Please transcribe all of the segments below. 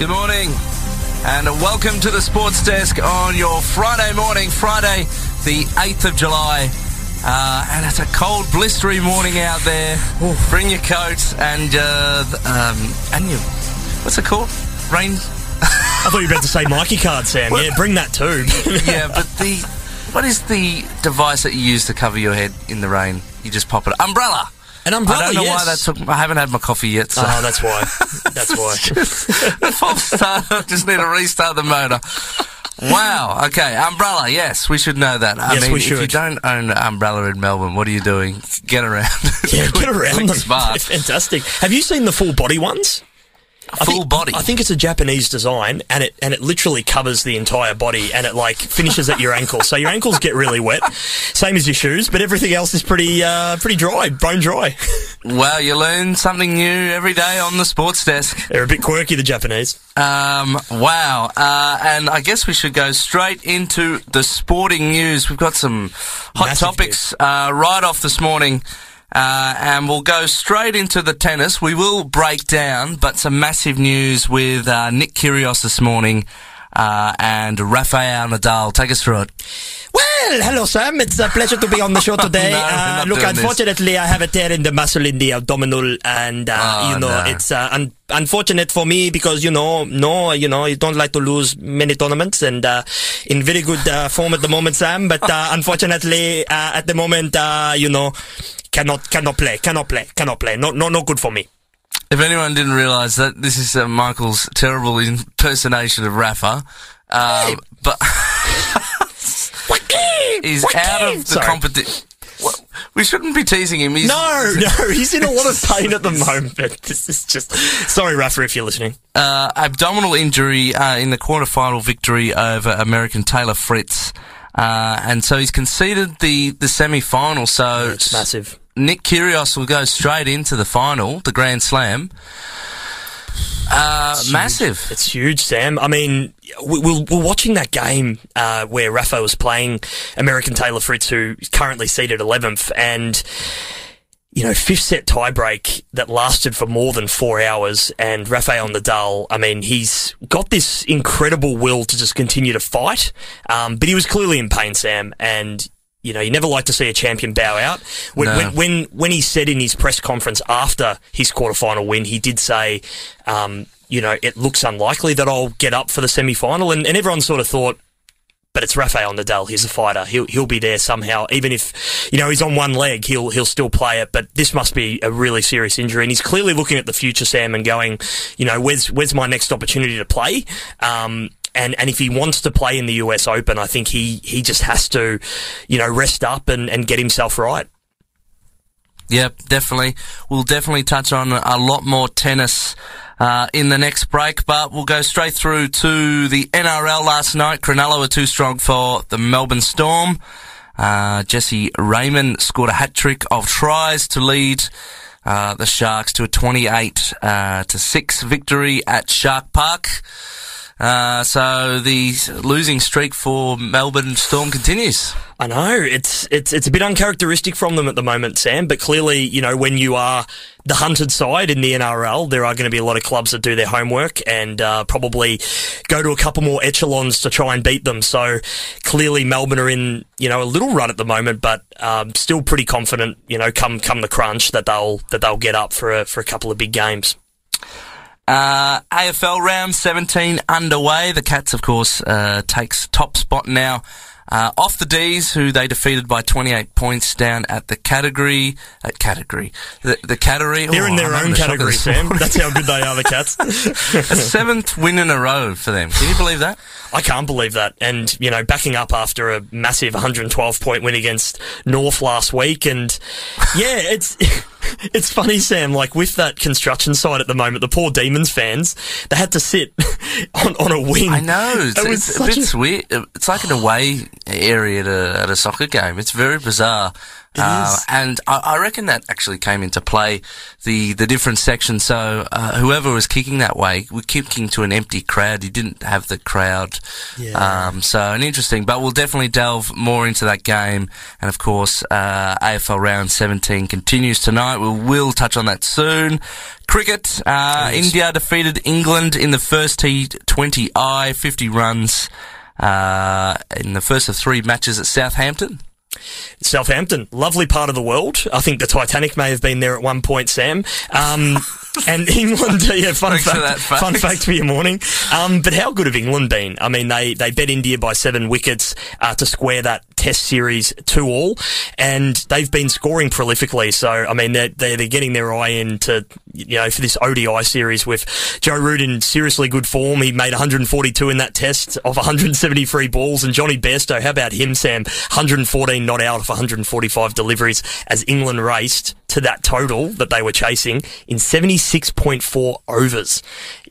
Good morning, and welcome to the Sports Desk on your Friday morning, Friday, the 8th of July. Uh, and it's a cold, blistery morning out there. Bring your coat and uh, um, and your what's it called? Rain. I thought you were about to say Mikey card, Sam. Yeah, bring that too. yeah, but the what is the device that you use to cover your head in the rain? You just pop it. Umbrella. An umbrella, I don't know yes. why that took. I haven't had my coffee yet. So. Oh, that's why. That's why. False start. I just need to restart the motor. Wow. Okay. Umbrella. Yes, we should know that. I Yes, mean, we if you don't own an umbrella in Melbourne, what are you doing? Get around. Yeah, get around. Smart. Fantastic. Have you seen the full body ones? I Full think, body. I think it's a Japanese design, and it and it literally covers the entire body, and it like finishes at your ankle. So your ankles get really wet, same as your shoes, but everything else is pretty uh, pretty dry, bone dry. Well, you learn something new every day on the sports desk. They're a bit quirky, the Japanese. Um, wow. Uh, and I guess we should go straight into the sporting news. We've got some hot Massive topics uh, right off this morning. Uh, and we'll go straight into the tennis. We will break down, but some massive news with uh, Nick Kyrgios this morning uh, and Rafael Nadal. Take us through it. Well, hello, Sam. It's a pleasure to be on the show today. No, uh, look, doing this. unfortunately, I have a tear in the muscle in the abdominal, and uh, Oh, you know, no. it's uh, un- unfortunate for me because you know, no, you know, you don't like to lose many tournaments, and uh, in very good uh, form at the moment, Sam. But uh, unfortunately, uh, at the moment, uh, you know, cannot cannot play, cannot play, cannot play. No, no, no good for me. If anyone didn't realise that this is uh, Michael's terrible impersonation of Rafa, um, but he's out of the Sorry. competition. We shouldn't be teasing him. He's, No, no, he's in a lot of pain at the moment. This is just sorry, Rafa, if you're listening. uh, abdominal injury uh, in the quarterfinal victory over American Taylor Fritz. Uh, and so he's conceded the, the semi-final. So It's massive. Nick Kyrgios will go straight into the final, the Grand Slam. Uh, massive. It's huge, Sam. I mean, we, we're, we're watching that game uh, where Rafa was playing American Taylor Fritz, who is currently seated 11th, and you know, fifth set tiebreak that lasted for more than four hours. And Rafael Nadal, I mean, he's got this incredible will to just continue to fight, um, but he was clearly in pain, Sam, and. You know, you never like to see a champion bow out. When, No. when, when when he said in his press conference after his quarterfinal win, he did say, um, you know, it looks unlikely that I'll get up for the semi final, and, and everyone sort of thought, but it's Rafael Nadal. He's a fighter. He'll he'll be there somehow. Even if you know he's on one leg, he'll he'll still play it. But this must be a really serious injury, and he's clearly looking at the future, Sam, and going, you know, where's where's my next opportunity to play? Um, and and if he wants to play in the US Open, I think he he just has to, you know, rest up and and get himself right. Yep, definitely. We'll definitely touch on a lot more tennis uh, in the next break, but we'll go straight through to the NRL last night. Cronulla were too strong for the Melbourne Storm. Uh, Jesse Raymond scored a hat trick of tries to lead uh, the Sharks to a 28 uh, to 6 victory at Shark Park. Uh, so the losing streak for Melbourne Storm continues. I know it's it's it's a bit uncharacteristic from them at the moment, Sam. But clearly, you know, when you are the hunted side in the NRL, there are going to be a lot of clubs that do their homework and uh, probably go to a couple more echelons to try and beat them. So clearly, Melbourne are in you know a little run at the moment, but um, still pretty confident. You know, come come the crunch that they'll that they'll get up for a, for a couple of big games. Uh, AFL round 17 underway. The Cats, of course, uh, takes top spot now. Uh, off the D's, who they defeated by 28 points down at the category, at category, the, the category. They're Oh, in their I'm own category, Sam. That's how good they are, the Cats. a seventh win in a row for them. Can you believe that? I can't believe that. And, you know, backing up after a massive 112 point win against North last week. And yeah, it's, it's funny, Sam, like with that construction site at the moment, the poor Demons fans, they had to sit on, on a wing. I know. It's, It was it's a bit weird. It's like an away area at a, at a soccer game. It's very bizarre. Uh, and I, I, reckon that actually came into play the the different sections. So uh, whoever was kicking that way, we're kicking to an empty crowd. You didn't have the crowd. Yeah. Um, so an interesting, but we'll definitely delve more into that game. And of course, uh, AFL round 17 continues tonight. We will touch on that soon. Cricket, uh, yes. India defeated England in the first T20I, 50 runs uh, in the first of three matches at Southampton. Southampton, lovely part of the world. I think the Titanic may have been there at one point, Sam. Um, and England, yeah, fun fact, fun fact for your morning. Um, but how good have England been? I mean, they, they bet India by seven wickets uh, to square that Test series two all, and they've been scoring prolifically. So, I mean, they're, they're, they're getting their eye into you know for this ODI series with Joe Root in seriously good form. He made 142 in that Test of 173 balls, and Jonny Bairstow, how about him, Sam? 114 not out of 145 deliveries as England raced to that total that they were chasing in 76.4 overs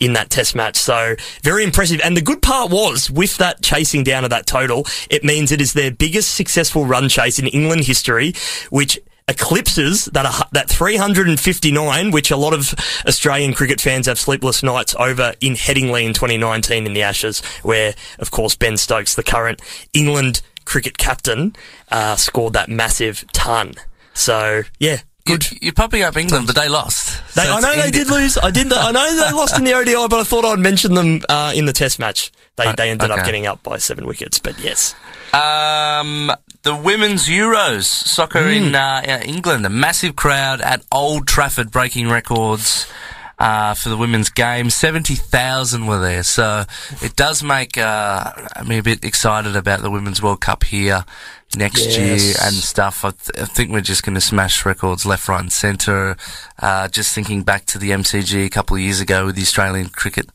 in that test match. So very impressive. And the good part was with that chasing down of that total, it means it is their biggest successful run chase in England history, which eclipses that that 359, which a lot of Australian cricket fans have sleepless nights over in Headingley in 2019 in the Ashes, where of course Ben Stokes, the current England cricket captain, uh, scored that massive ton. So yeah, Good. You're popping up England, but they lost. They, so I know they did lose. I did. I know they lost in the ODI, but I thought I'd mention them uh, in the Test match. They they ended okay. up getting up by seven wickets. But yes. Um, the women's Euros soccer mm. in uh, England, a massive crowd at Old Trafford breaking records. Uh, for the women's game. 70,000 were there. So it does make uh, me a bit excited about the Women's World Cup here next yes. year and stuff. I, th- I think we're just going to smash records left, right, and centre. Uh, just thinking back to the MCG a couple of years ago with the Australian cricket,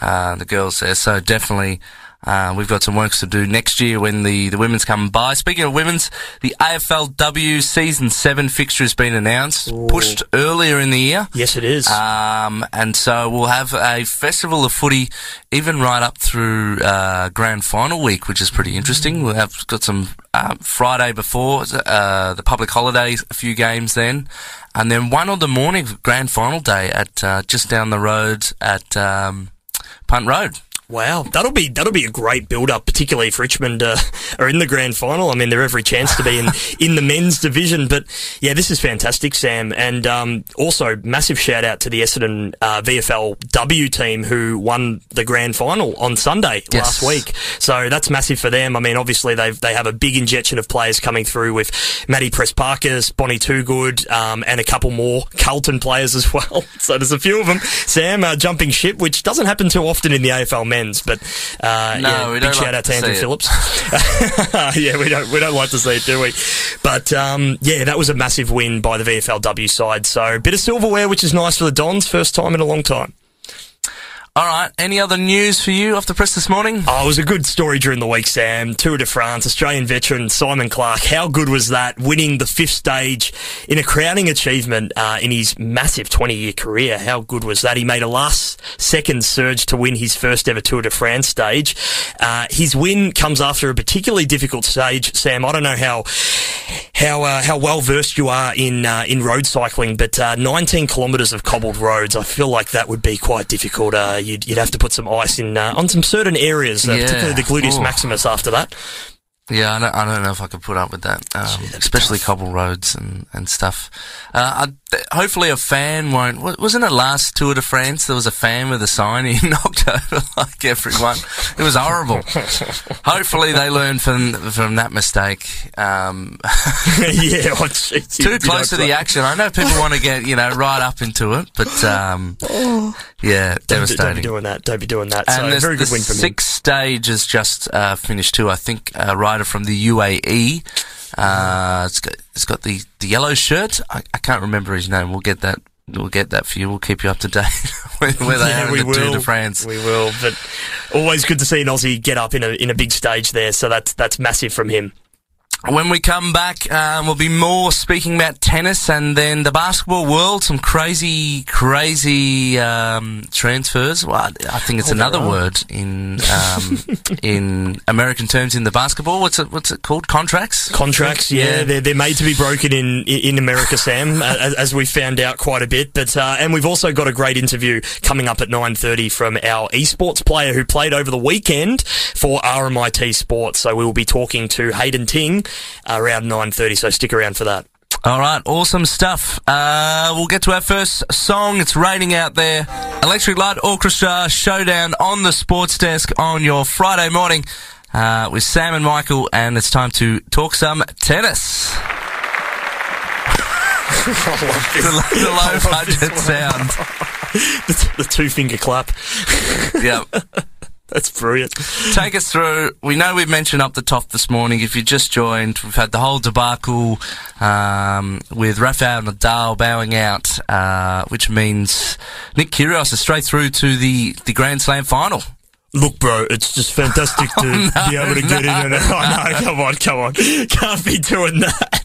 uh, the girls there. So definitely uh, we've got some works to do next year when the, the women's come by. Speaking of women's, the AFLW season seven fixture has been announced, Ooh. pushed earlier in the year. Yes, it is. Um, and so we'll have a festival of footy even right up through uh, grand final week, which is pretty interesting. We'll have got some uh, Friday before uh, the public holidays, a few games then, and then one on the morning grand final day at uh, just down the road at um, Punt Road. Wow, that'll be that'll be a great build up, particularly if Richmond uh, are in the grand final. I mean, they're every chance to be in in the men's division. But yeah, this is fantastic, Sam, and um, also massive shout out to the Essendon uh, VFLW team who won the grand final on Sunday yes. last week. So that's massive for them. I mean, obviously they they have a big injection of players coming through with Maddy Prespakis, Bonnie Toogood, um, and a couple more Carlton players as well. so there's a few of them. Sam uh, jumping ship, which doesn't happen too often in the AFL men's. But uh, no, yeah, big shout like out to Andrew Phillips. yeah, we don't we don't like to see it, do we? But um, yeah, that was a massive win by the VFLW side. So a bit of silverware, which is nice for the Dons, first time in a long time. All right. Any other news for you off the press this morning? Oh, it was a good story during the week, Sam. Tour de France, Australian veteran Simon Clarke. How good was that? Winning the fifth stage in a crowning achievement uh, in his massive 20 year career. How good was that? He made a last second surge to win his first ever Tour de France stage. Uh, his win comes after a particularly difficult stage, Sam. I don't know how how uh, how well versed you are in uh, in road cycling, but uh, 19 kilometres of cobbled roads. I feel like that would be quite difficult. Uh, you'd, you'd have to put some ice in uh, on some certain areas, uh, yeah. particularly the gluteus oh. maximus. After that, yeah, I don't, I don't know if I could put up with that, um, especially cobble roads and, and stuff. Uh, hopefully a fan won't. Wasn't it last Tour de France? There was a fan with a sign. He knocked over like everyone. It was horrible. hopefully they learn from from that mistake. Um, yeah, oh, geez, too close to the action. I know people want to get you know right up into it, but um, oh. yeah, don't, devastating. Don't be doing that. Don't be doing that. And so, very good win from sixth stage has just uh, finished too. I think uh, rider from the UAE. Uh, it's got, it's got the, the yellow shirt. I, I can't remember his name. We'll get that we'll get that for you. We'll keep you up to date where, where they yeah, are in the will. Tour de France. We will, but always good to see an Aussie get up in a in a big stage there. So that's that's massive from him. When we come back, um, we'll be more speaking about tennis and then the basketball world. Some crazy, crazy um, transfers. Well, I think it's Oh, another word in um, in American terms in the basketball. What's it? What's it called? Contracts. Contracts, yeah, They're, they're made to be broken in in America, Sam, as, as we found out quite a bit. But uh, and we've also got a great interview coming up at nine thirty from our esports player who played over the weekend for RMIT Sports. So we will be talking to Hayden Ting around nine thirty. So stick around for that. All right, awesome stuff. Uh, we'll get to our first song. It's raining out there. Electric Light Orchestra Showdown on the sports desk on your Friday morning uh, with Sam and Michael, and it's time to talk some tennis. the, the low budget sound. the, the two finger clap. Yep. That's brilliant. Take us through. We know we've mentioned up the top this morning. If you just joined, we've had the whole debacle um, with Rafael Nadal bowing out, uh, which means Nick Kyrgios is straight through to the, the Grand Slam final. Look, bro, it's just fantastic to Oh, no, be able to get in and Oh, no, come on, come on. Can't be doing that.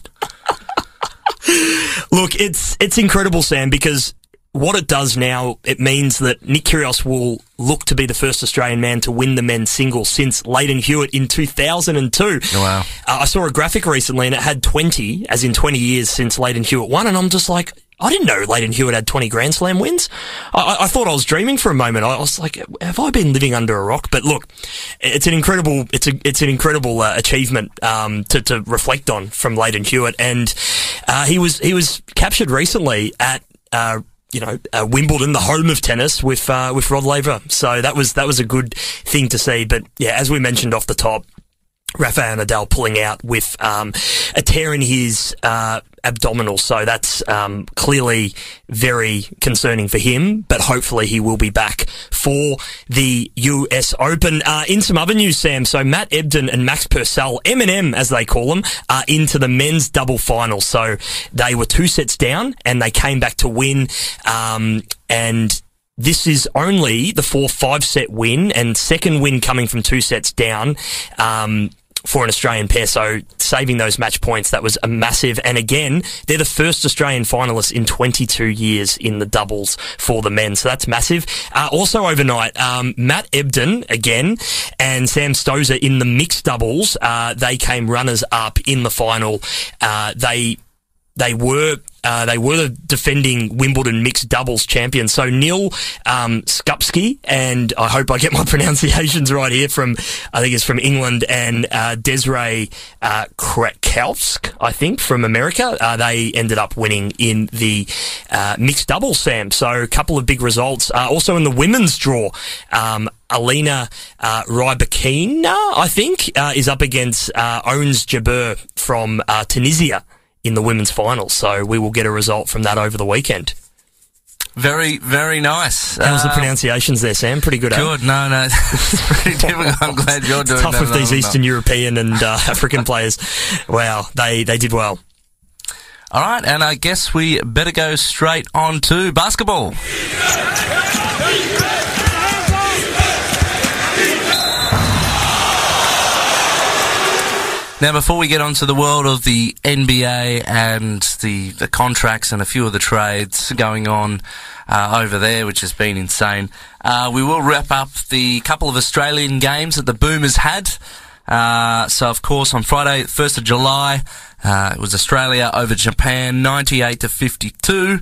Look, it's it's incredible, Sam, because what it does now, it means that Nick Kyrgios will look to be the first Australian man to win the men's singles since Lleyton Hewitt in 2002. Wow. Uh, I saw a graphic recently and it had 20, as in 20 years since Lleyton Hewitt won, and I'm just like, I didn't know Lleyton Hewitt had 20 Grand Slam wins. I, I- I thought I was dreaming for a moment. I was like, have I been living under a rock? But look, it's an incredible, it's a, it's an incredible uh, achievement um, to, to reflect on from Lleyton Hewitt, and uh, he was he was captured recently at. Uh, you know, uh, Wimbledon, the home of tennis, with uh, with Rod Laver. So that was that was a good thing to see. But yeah, as we mentioned off the top, Rafael Nadal pulling out with um, a tear in his uh, abdominal, so that's um, clearly very concerning for him. But hopefully, he will be back for the U.S. Open. Uh, in some other news, Sam. So Matt Ebden and Max Purcell, M&M as they call them, are into the men's double final. So they were two sets down, and they came back to win. Um, and this is only the four five set win and second win coming from two sets down. Um, for an Australian pair, so saving those match points, that was a massive. And again, they're the first Australian finalists in 22 years in the doubles for the men, so that's massive. Uh, also overnight, um, Matt Ebden again and Sam Stosur in the mixed doubles, uh, they came runners up in the final. Uh, they they were uh, they were the defending Wimbledon mixed doubles champions. So Neal um, Skupski and I hope I get my pronunciations right here from I think it's from England and uh, Desiree uh, Krakowsk I think from America. Uh, they ended up winning in the uh, mixed doubles, Sam. So a couple of big results. Uh, also in the women's draw. Um, Alina uh, Rybakina, I think, uh, is up against uh, Ons Jabeur from uh, Tunisia in the women's finals. So we will get a result from that over the weekend. Very, very nice. How's the Um, pronunciations there, Sam? Pretty good, eh? Good. No, no, it's pretty difficult. I'm glad you're doing Tough that. with these I'm not. Eastern European and uh, African players. Wow, they, they did well. All right, and I guess we better go straight on to basketball. Now, before we get onto the world of the NBA and the, the contracts and a few of the trades going on uh, over there, which has been insane, uh, we will wrap up the couple of Australian games that the Boomers had. Uh, so, of course, on Friday, 1st of July, uh, it was Australia over Japan, 98 to 52.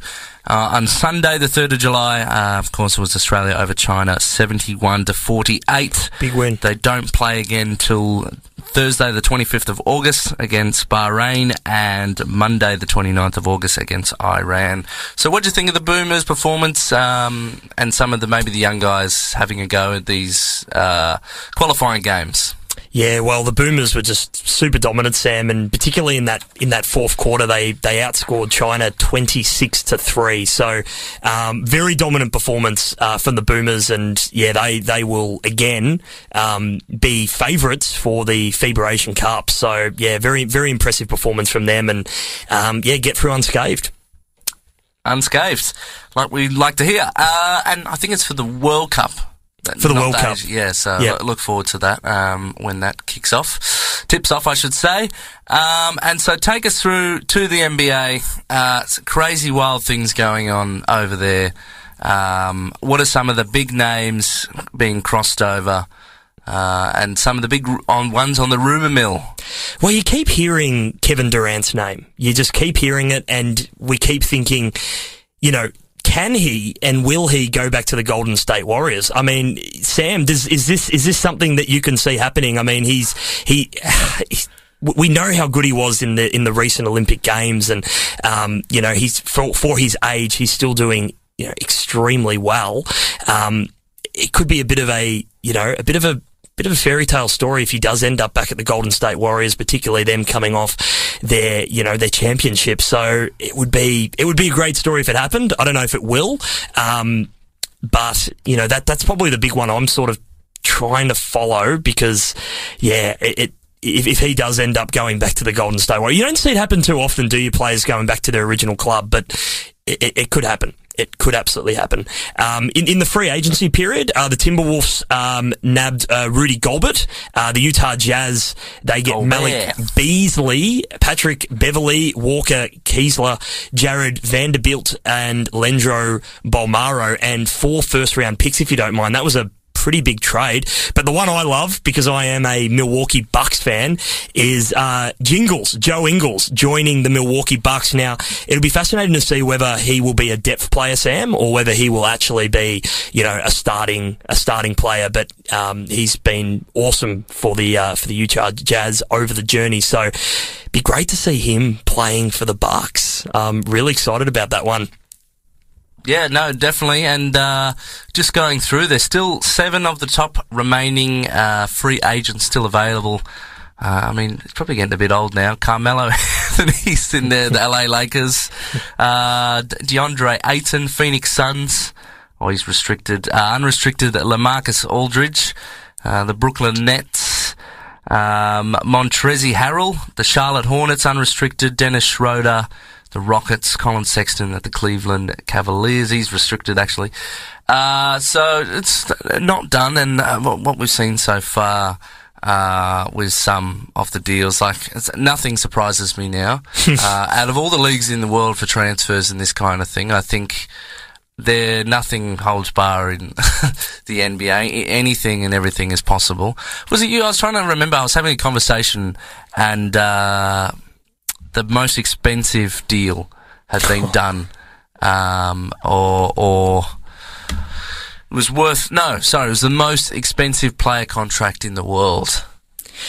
Uh, on Sunday, the 3rd of July, uh, of course, it was Australia over China, 71 to 48. Big win. They don't play again till Thursday, the 25th of August against Bahrain and Monday, the 29th of August against Iran. So what do you think of the Boomers' performance um, and some of the maybe the young guys having a go at these uh, qualifying games? Yeah, well, the Boomers were just super dominant, Sam, and particularly in that in that fourth quarter, they they outscored China twenty six to three. So, um, very dominant performance uh, from the Boomers, and yeah, they they will again um, be favourites for the FIBA Asian Cup. So, yeah, very very impressive performance from them, and um, yeah, get through unscathed. Unscathed, like we like to hear. Uh, and I think it's for the World Cup For the World Cup. Asia- Yeah, so lo- look forward to that um, when that kicks off, tips off, I should say. Um, and so take us through to the NBA. Uh, crazy, wild things going on over there. Um, what are some of the big names being crossed over? Uh, and some of the big on ones on the rumor mill. Well, you keep hearing Kevin Durant's name. You just keep hearing it, and we keep thinking, you know, can he and will he go back to the Golden State Warriors? I mean, Sam, does, is this is this something that you can see happening? I mean, he's he. he's we know how good he was in the in the recent Olympic Games, and um, you know he's for for his age, he's still doing you know extremely well. Um, it could be a bit of a you know a bit of a bit of a fairy tale story if he does end up back at the Golden State Warriors, particularly them coming off their you know their championship. So it would be it would be a great story if it happened. I don't know if it will, um, but you know that that's probably the big one I'm sort of trying to follow because yeah it. it if, if he does end up going back to the Golden State Warriors, you don't see it happen too often, do you? Players going back to their original club, but it, it, it could happen. It could absolutely happen. Um, in, in the free agency period, uh, the Timberwolves um, nabbed uh, Rudy Gobert. Uh, the Utah Jazz they get Gobert. Malik Beasley, Patrick Beverley, Walker Kessler, Jared Vanderbilt, and Leandro Bolmaro, and four first round picks. If you don't mind, that was a pretty big trade. But the one I love because I am a Milwaukee Bucks fan is uh, Jingles, Joe Ingles joining the Milwaukee Bucks. Now it'll be fascinating to see whether he will be a depth player, Sam, or whether he will actually be, you know, a starting a starting player. But um, he's been awesome for the uh, for the Utah Jazz over the journey. So be great to see him playing for the Bucks. Um, really excited about that one. Yeah, no, definitely. And uh, just going through, there's still seven of the top remaining uh, free agents still available. Uh, I mean, it's probably getting a bit old now. Carmelo Anthony's in there, the LA Lakers. Uh, DeAndre Ayton, Phoenix Suns. Oh, he's restricted. Uh, unrestricted, Lamarcus Aldridge. Uh, the Brooklyn Nets. Um, Montrezl Harrell, the Charlotte Hornets, unrestricted. Dennis Schroeder, the Rockets. Collin Sexton at the Cleveland Cavaliers. He's restricted, actually. Uh, so it's not done. And uh, what, we've seen so far uh, with some of the deals, like it's, nothing surprises me now. uh, out of all the leagues in the world for transfers and this kind of thing, I think there nothing holds bar in the NBA. Anything and everything is possible. Was it you? I was trying to remember. I was having a conversation, and uh, the most expensive deal had been done, um, or or it was worth no. Sorry, it was the most expensive player contract in the world.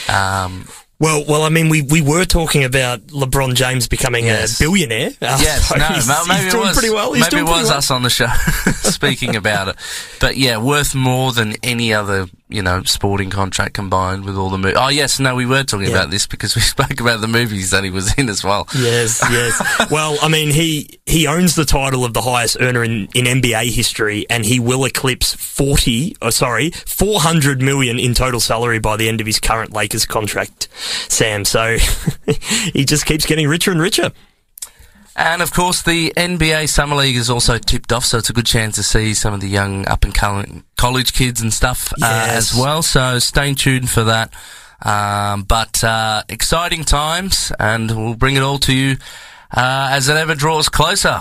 Um, Well, well, I mean, we, we were talking about LeBron James becoming Yes. a billionaire. Uh, Yes, so no, he's, maybe he's it doing was pretty well. He's maybe it was well. us on the show speaking about it. But yeah, worth more than any other you know sporting contract combined with all the movies. Oh yes, no, we were talking Yeah. about this because we spoke about the movies that he was in as well. Yes, yes. well, I mean, he he owns the title of the highest earner in, in NBA history, and he will eclipse forty, oh, sorry, four hundred million in total salary by the end of his current Lakers contract, Sam. So he just keeps getting richer and richer. And of course, the NBA Summer League is also tipped off, so it's a good chance to see some of the young up and coming college kids and stuff uh, Yes. as well. So stay tuned for that. Um, but uh, exciting times, and we'll bring it all to you uh, as it ever draws closer.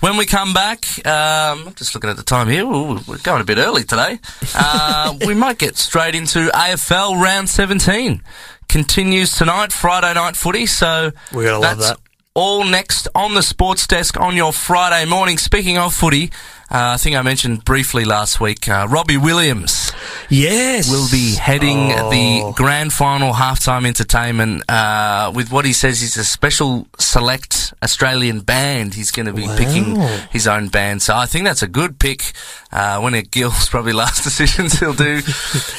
When we come back, um, I'm just looking at the time here. Ooh, we're going a bit early today. Uh, we might get straight into AFL round 17. Continues tonight, Friday night footy. So We're gonna love that. All next on the sports desk on your Friday morning. Speaking of footy, uh, I think I mentioned briefly last week, uh, Robbie Williams Yes, will be heading Oh. the grand final halftime entertainment uh, with what he says is a special select Australian band. He's going to be picking his own band, so I think that's a good pick. Uh, when it Gil's probably last decisions he'll do.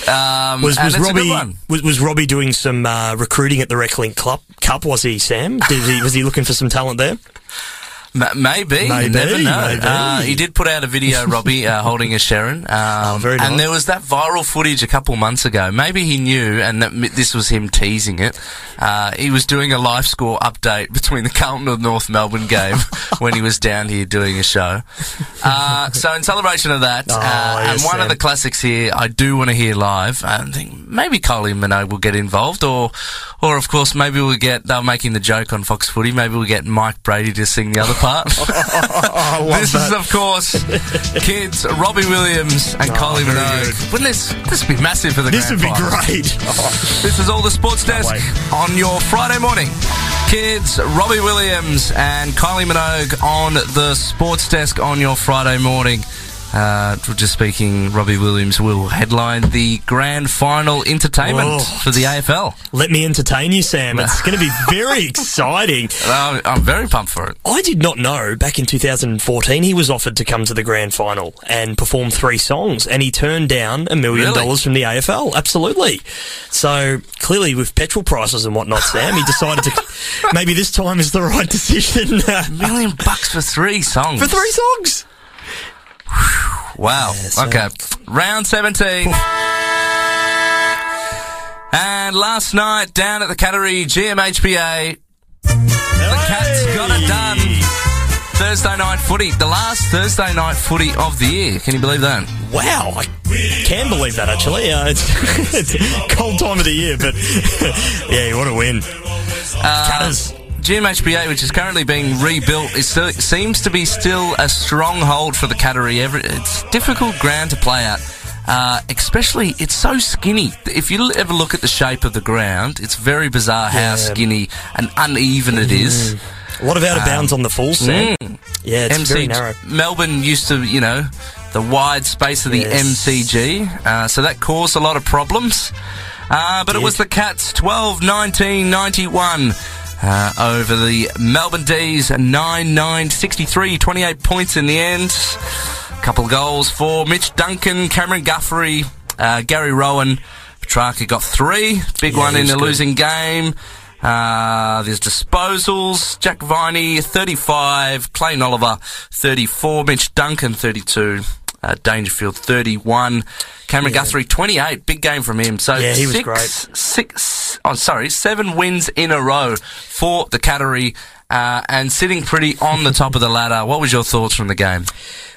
Um, Was, was it's a good Robbie was, was Robbie doing some uh, recruiting at the Reclink Club Cup? Was he Sam? Did he, was he looking for some talent there? M- maybe. Maybe, You never know. maybe. Uh, he did put out a video, Robbie, uh, holding a Sherrin. Um, very nice. And there was that viral footage a couple months ago. Maybe he knew, and that m- this was him teasing it. Uh, he was doing a live score update between the Carlton and North Melbourne game when he was down here doing a show. Uh, so in celebration of that, Oh, uh, and yes, one of the classics here, I do want to hear live. I think maybe Kylie Minogue will get involved, or, or of course, maybe we'll get. They were making the joke on Fox Footy. Maybe we'll get Mike Brady to sing the other part. Love this is, of course, kids Robbie Williams and oh, very Minogue. Wouldn't this this would be massive for the kids? This would be great. Oh, This is all the sports desk on your Friday morning. Kids, Robbie Williams and Kylie Minogue on the sports desk on your Friday morning. Uh, just speaking, Robbie Williams will headline the grand final entertainment Whoa. for the AFL. let me entertain you, Sam. It's going to be very exciting. Uh, I'm very pumped for it. I did not know back in 2014 he was offered to come to the grand final and perform three songs, and he turned down a million Really? dollars from the AFL. Absolutely. So clearly, with petrol prices and whatnot, Sam, he decided to maybe this time is the right decision Million bucks for three songs. for three songs. Wow. so- okay. Round 17. and last night down at the Cattery GMHBA, the Cats got it done. Thursday night footy, the last Thursday night footy of the year. Can you believe that? Wow, I can believe that actually. Uh, it's, it's a cold time of the year, but yeah, you want to win. Uh, Catters. GMHBA, which is currently being rebuilt, is still, seems to be still a stronghold for the Cattery. It's difficult ground to play at. Uh, especially, it's so skinny. If you ever look at the shape of the ground, it's very bizarre how Yeah. skinny and uneven it is. A lot of out of bounds on the full Sam. Mm. Yeah, it's very narrow. Melbourne used to, you know, the wide space of the Yes. MCG, uh, so that caused a lot of problems. Uh, but it was the Cats 12 19 91 uh, over the Melbourne D's 9 9 63, 28 points in the end. A Couple of goals for Mitch Duncan, Cameron Guthrie, uh, Gary Rohan. Petracca got three. Big Yeah, one in the losing game. Uh, there's disposals. Jack Viney, 35. Clayton Oliver, 34. Mitch Duncan, 32. Uh, Dangerfield, 31. Cameron Guthrie, 28. Big game from him. So Yeah, he was great. Six, oh, sorry, seven wins in a row for the Cattery. Uh, and sitting pretty on the top of the ladder. What was your thoughts from the game?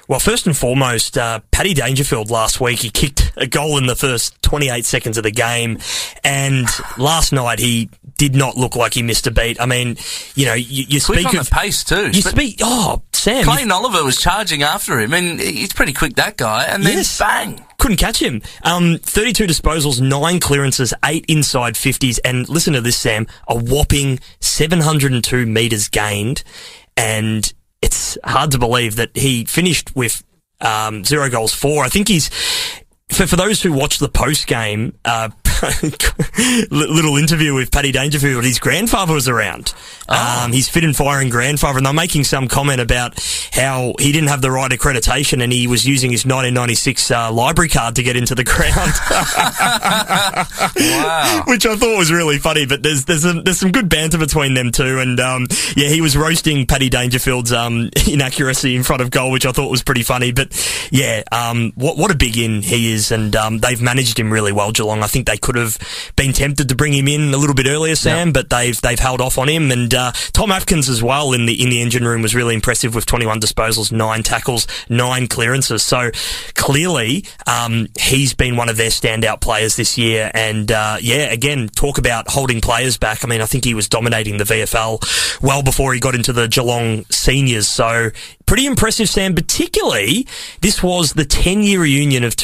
Well, first and foremost, uh, Paddy Dangerfield last week, he kicked a goal in the first 28 seconds of the game. And last night, he did not look like he missed a beat. I mean, you know, you, you Quick speak on of. the pace too. You speak. Oh, Sam. Clayton Oliver was charging after him, and he's pretty quick, that guy. And then Yes. bang. couldn't catch him. Um, 32 disposals, 9 clearances, 8 inside 50s, and listen to this, Sam, a whopping 702 metres gained. And it's hard to believe that he finished with um, zero goals, four. I think he's. For, for those who watched the post game, uh, little interview with Paddy Dangerfield, his grandfather was around. Um, his fit and firing grandfather, and they're making some comment about how he didn't have the right accreditation and he was using his 1996 uh, library card to get into the ground. Wow. which I thought was really funny. But there's there's some, there's some good banter between them too. and um, yeah, he was roasting Paddy Dangerfield's um, inaccuracy in front of goal, which I thought was pretty funny. But yeah, um, what what a big in he is, and um, they've managed him really well. Geelong, I think they could have been tempted to bring him in a little bit earlier, Sam, but they've they've held off on him. And uh, Tom Atkins as well in the in the engine room was really impressive with 21 disposals, nine tackles, nine clearances. So clearly, um, he's been one of their standout players this year. And uh, yeah, again, talk about holding players back. I mean, I think he was dominating the VFL well before he got into the Geelong seniors. So pretty impressive, Sam. Particularly, this was the 10 year reunion of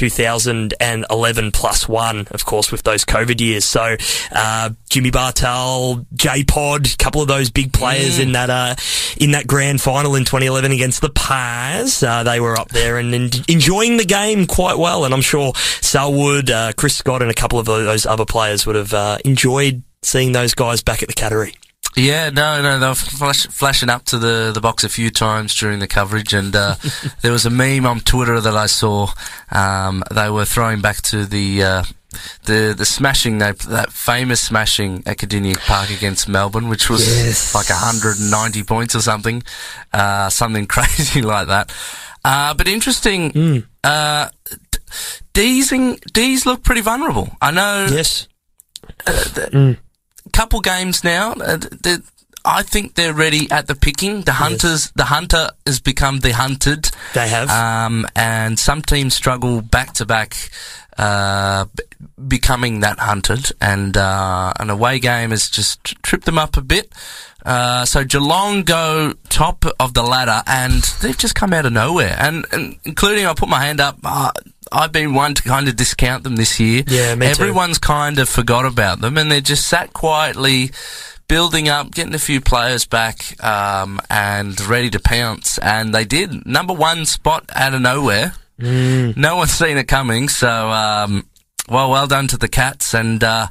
2011 plus one, of course, with those COVID years. So uh, Jimmy Bartel, J Pod, a couple of those big players in that uh, in that grand final in 2011 against the Pars. Uh, they were up there and, and enjoying the game quite well. And I'm sure Selwood, uh, Chris Scott, and a couple of those other players would have uh, enjoyed seeing those guys back at the Cattery. Yeah, no, no, they were flash, flashing up to the, the box a few times during the coverage, and uh, there was a meme on Twitter that I saw. Um, they were throwing back to the uh, the the smashing that that famous smashing at Park against Melbourne, which was Yes. like 190 points or something, uh, something crazy like that. Uh, but interesting. Uh, D- D's in, D's look pretty vulnerable. I know Yes. Couple games now. Uh, I think they're ready at the picking. The hunters, the hunter has become the hunted. They have. Um, and some teams struggle back to back, uh, becoming that hunted, and uh, an away game has just tripped them up a bit. Uh, so Geelong go top of the ladder, and they've just come out of nowhere. And, and including, I put my hand up. Uh, I've been one to kind of discount them this year. Yeah, me too. Everyone's kind of forgot about them, and they're just sat quietly building up, getting a few players back, um, and ready to pounce. And they did. Number one spot out of nowhere. Mm. No one's seen it coming. So, um, well, well done to the Cats. And, uh,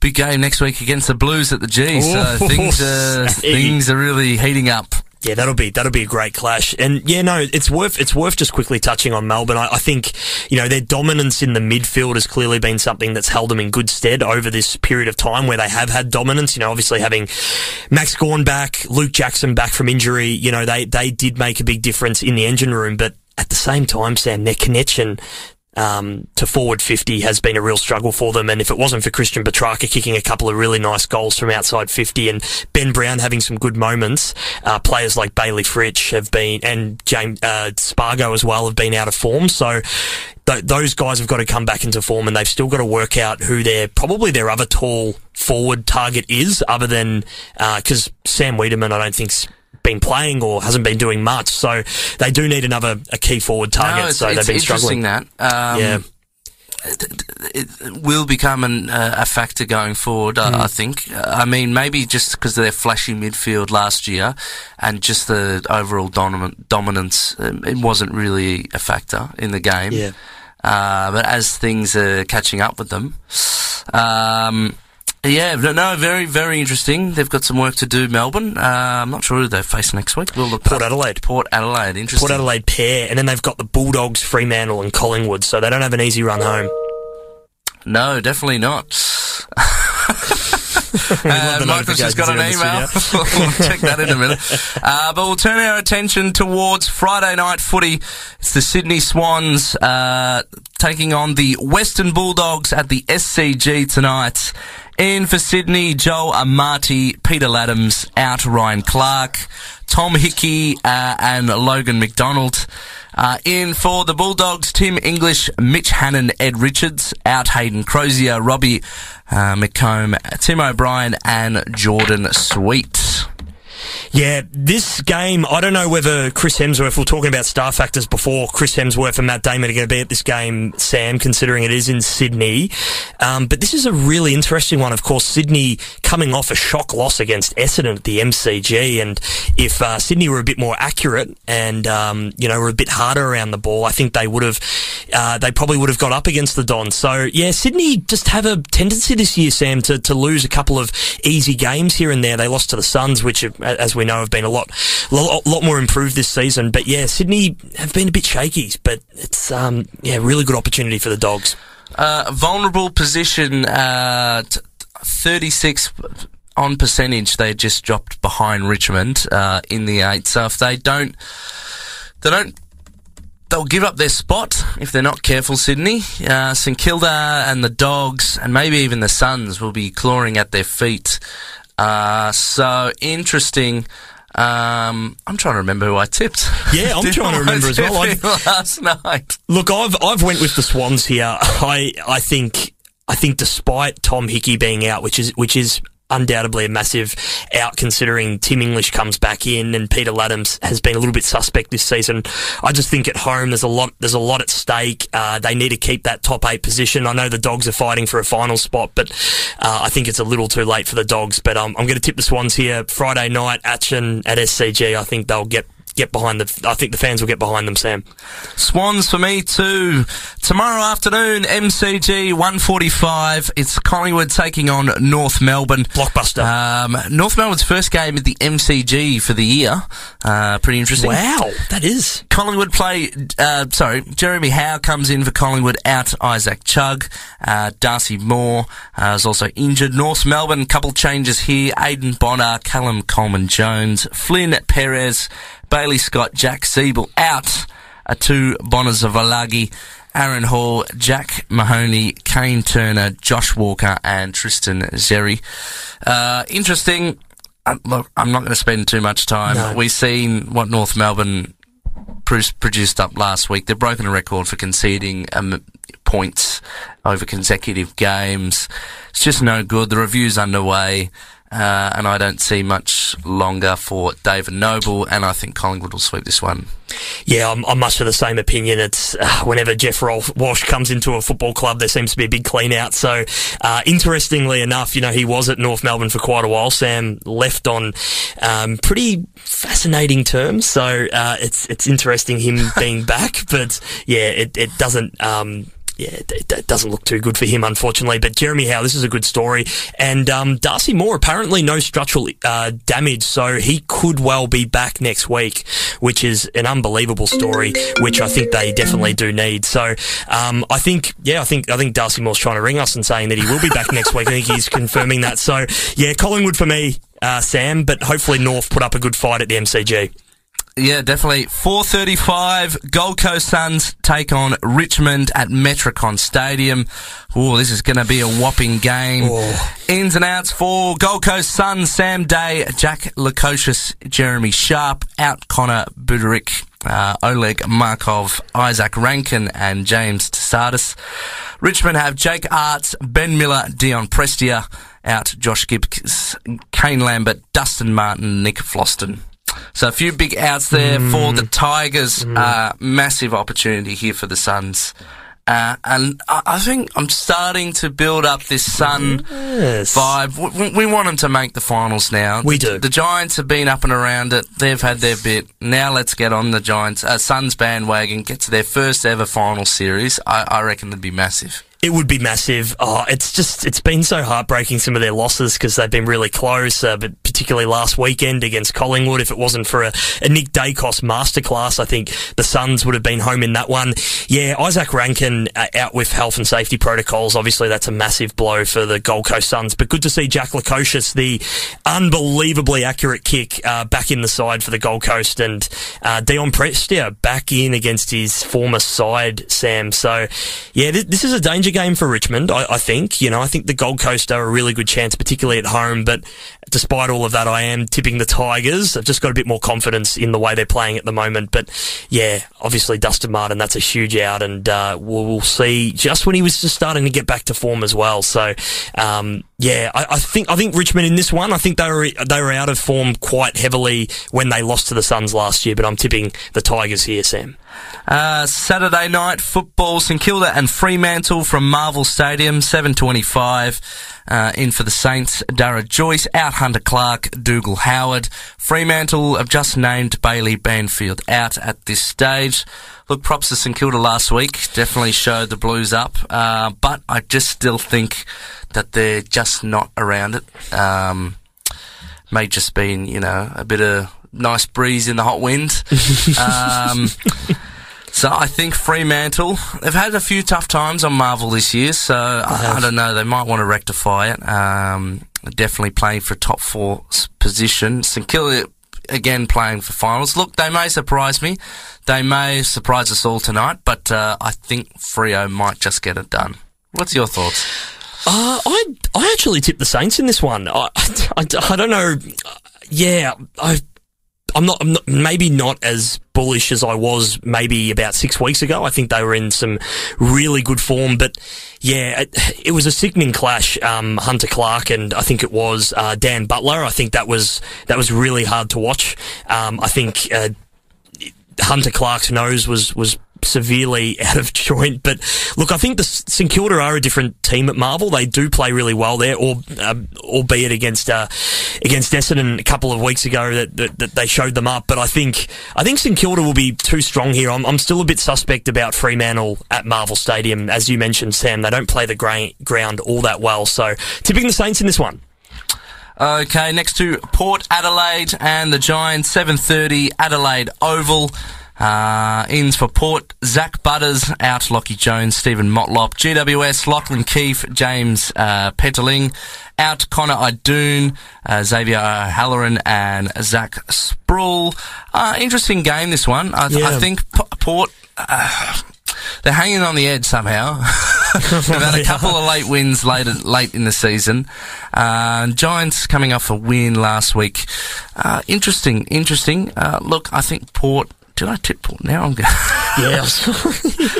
big game next week against the Blues at the G. So Oh, things, snazzy. things are really heating up. Yeah, that'll be that'll be a great clash, and yeah, no, it's worth it's worth just quickly touching on Melbourne. I, I think you know their dominance in the midfield has clearly been something that's held them in good stead over this period of time where they have had dominance. You know, obviously having Max Gawn back, Luke Jackson back from injury, you know they they did make a big difference in the engine room, but at the same time, Sam, their connection um, to forward 50 has been a real struggle for them. And if it wasn't for Christian Petracca kicking a couple of really nice goals from outside 50 and Ben Brown having some good moments, uh, players like Bailey Fritsch have been, and James, uh, Spargo as well have been out of form. So, th- those guys have got to come back into form and they've still got to work out who their, probably their other tall forward target is other than, uh 'cause Sam Weideman I don't think's been playing or hasn't been doing much. So they do need another, a key forward target. no, it's, so it's they've been struggling. that. Um, yeah. it will become an, uh, a factor going forward. Hmm. I I think. I mean, maybe just because of their flashy midfield last year and just the overall dominant, dominance, um, it wasn't really a factor in the game. Yeah. Uh, but as things are catching up with them, um, yeah, no, no, very, very interesting. They've got some work to do, Melbourne. Uh, I'm not sure who they face next week. We'll look Port Adelaide. Port Adelaide, interesting. Port Adelaide pair, and then they've got the Bulldogs, Fremantle, and Collingwood, so they don't have an easy run home. No, definitely not. Uh, Michael's just got an email. we'll check that in a minute. Uh, but we'll turn our attention towards Friday night footy. It's the Sydney Swans uh, taking on the Western Bulldogs at the SCG tonight. In for Sydney, Joel Amartey, Peter Ladhams, out Ryan Clarke, Tom Hickey, uh, and Logan McDonald. Uh, in for the Bulldogs, Tim English, Mitch Hannan, Ed Richards, out Hayden Crozier, Robbie uh, McComb, Tim O'Brien, and Jordan Sweet. Yeah, this game, I don't know whether Chris Hemsworth, we are talking about star factors before, Chris Hemsworth and Matt Damon are going to be at this game, Sam, considering it is in Sydney. Um, but this is a really interesting one. Of course, Sydney coming off a shock loss against Essendon at the MCG. And if uh, Sydney were a bit more accurate and, um, you know, were a bit harder around the ball, I think they would have, uh, they probably would have got up against the Dons. So, yeah, Sydney just have a tendency this year, Sam, to, to lose a couple of easy games here and there. They lost to the Suns, which, as we know, have been a lot, lot, lot more improved this season. But yeah, Sydney have been a bit shaky, but it's, um, yeah, really good opportunity for the Dogs. Uh, vulnerable position, uh, t- 36 on percentage. They just dropped behind Richmond uh, in the eight. So if they don't, they don't. They'll give up their spot if they're not careful. Sydney, uh, St Kilda, and the Dogs, and maybe even the Suns will be clawing at their feet. Uh, so interesting. Um, I'm trying to remember who I tipped. Yeah, I'm trying to remember as well. I- last night. Look, I've I've went with the Swans here. I I think I think despite Tom Hickey being out, which is which is undoubtedly a massive out considering Tim English comes back in and Peter Ladhams has been a little bit suspect this season. I just think at home there's a lot there's a lot at stake. Uh, they need to keep that top eight position. I know the Dogs are fighting for a final spot, but uh, I think it's a little too late for the Dogs. But um, I'm going to tip the Swans here Friday night action at SCG. I think they'll get get behind the. I think the fans will get behind them, Sam. Swans for me too. Tomorrow afternoon, MCG 145. It's Collingwood taking on North Melbourne. Blockbuster. Um, North Melbourne's first game at the MCG for the year. Uh, pretty interesting. Wow, that is. Collingwood play, uh, sorry, Jeremy Howe comes in for Collingwood out Isaac Chugg, Uh, Darcy Moore uh, is also injured. North Melbourne, couple changes here. Aiden Bonner, Callum Coleman Jones, Flynn Perez, Bailey Scott, Jack Ziebell out. Uh, two Bonners of Alagi. Aaron Hall, Jack Mahony, Kane Turner, Josh Walker, and Tristan Xerri. Uh, interesting. Uh, look, I'm not going to spend too much time. No. We've seen what North Melbourne pro- produced up last week. They've broken a record for conceding um, points over consecutive games. It's just no good. The review's underway. Uh, and I don't see much longer for David Noble, and I think Collingwood will sweep this one. Yeah, I'm, I'm much of the same opinion. It's uh, whenever Jeff Rolf- Walsh comes into a football club, there seems to be a big clean out. So, uh, interestingly enough, you know, he was at North Melbourne for quite a while. Sam left on um, pretty fascinating terms. So, uh, it's it's interesting him being back. But yeah, it, it doesn't. Um, yeah, it, doesn't look too good for him, unfortunately. But Jeremy Howe, this is a good story. And um, Darcy Moore, apparently no structural uh, damage, so he could well be back next week, which is an unbelievable story, which I think they definitely do need. So um, I think, yeah, I think I think Darcy Moore's trying to ring us and saying that he will be back next week. I think he's confirming that. So yeah, Collingwood for me, uh, Sam, but hopefully North put up a good fight at the MCG. Yeah, definitely. 4.35, Gold Coast Suns take on Richmond at Metricon Stadium. Oh, this is going to be a whopping game. Oh. Ins and outs for Gold Coast Suns, Sam Day, Jack Lukosius, Jeremy Sharp, out Connor Budarick, uh, Oleg Markov, Izak Rankine, and James Tsitas. Richmond have Jake Aarts, Ben Miller, Dion Prestia, out Josh Gibbs, Kane Lambert, Dustin Martin, Nick Vlastuin. So a few big outs there for the Tigers. Uh, massive opportunity here for the Suns. Uh, and I, I think I'm starting to build up this Sun Yes. vibe. We, we want them to make the finals now. We the, do. The Giants have been up and around it. They've had their bit. Now let's get on the Giants. Uh, Suns bandwagon, get to their first ever final series. I, I reckon it'd be massive. It would be massive. Oh, it's just, it's been so heartbreaking, some of their losses, because they've been really close, uh, but particularly last weekend against Collingwood. If it wasn't for a, a Nick Daicos masterclass, I think the Suns would have been home in that one. Yeah, Izak Rankine uh, out with health and safety protocols. Obviously, that's a massive blow for the Gold Coast Suns, but good to see Jack Lukosius, the unbelievably accurate kick, uh, back in the side for the Gold Coast, and uh, Dion Prestia back in against his former side, Sam. So, yeah, this, this is a danger game for Richmond, I, I think. You know, I think the Gold Coast are a really good chance, particularly at home, but despite all of that, I am tipping the Tigers. I've just got a bit more confidence in the way they're playing at the moment. But yeah, obviously Dustin Martin, that's a huge out, and uh, we'll, see just when he was just starting to get back to form as well. So um, yeah, I, I think I think Richmond in this one, I think they were they were out of form quite heavily when they lost to the Suns last year. But I'm tipping the Tigers here, Sam. Uh, Saturday night football, St Kilda and Fremantle from Marvel Stadium, 7.25. Uh, in for the Saints, Darragh Joyce, out Hunter Clark, Dougal Howard. Fremantle have just named Bailey Banfield out at this stage. Look, props to St Kilda last week. Definitely showed the Blues up. Uh, but I just still think that they're just not around it. Um, may just been, you know, a bit of nice breeze in the hot wind. um, so I think Fremantle, they've had a few tough times on Marvel this year, so I, I don't know, they might want to rectify it. Um, definitely playing for a top four position. St Kilda, again, playing for finals. Look, they may surprise me. They may surprise us all tonight, but uh, I think Freo might just get it done. What's your thoughts? Uh, I I actually tipped the Saints in this one. I, I, I don't know. Yeah, I I'm not, I'm not maybe not as bullish as I was maybe about six weeks ago. I think they were in some really good form, but yeah, it, it was a sickening clash. Um, Hunter Clark and I think it was uh, Dan Butler. I think that was that was really hard to watch. Um, I think. Uh, Hunter Clark's nose was was severely out of joint. But look, I think the St Kilda are a different team at Marvel. They do play really well there, or um, albeit against uh, against Essendon a couple of weeks ago that, that, that, they showed them up. But I think I think St Kilda will be too strong here. I'm, I'm still a bit suspect about Fremantle at Marvel Stadium, as you mentioned, Sam. They don't play the gra- ground all that well, so tipping the Saints in this one. Okay, next to Port Adelaide and the Giants, 7.30 Adelaide Oval. Uh, ins for Port, Zak Butters out, Lockie Jones, Steven Motlop, GWS, Lachlan Keefe, James uh, Peatling out, Connor Idun, uh, Xavier Halloran, and Zach Sproule. Uh, interesting game, this one. I, th- yeah. I think P- Port, uh, they're hanging on the edge somehow. They've had a couple of late wins late late in the season. Uh, Giants coming off a win last week. Uh, interesting, interesting. Uh, look, I think Port did I tip Port? Now I'm going. yes,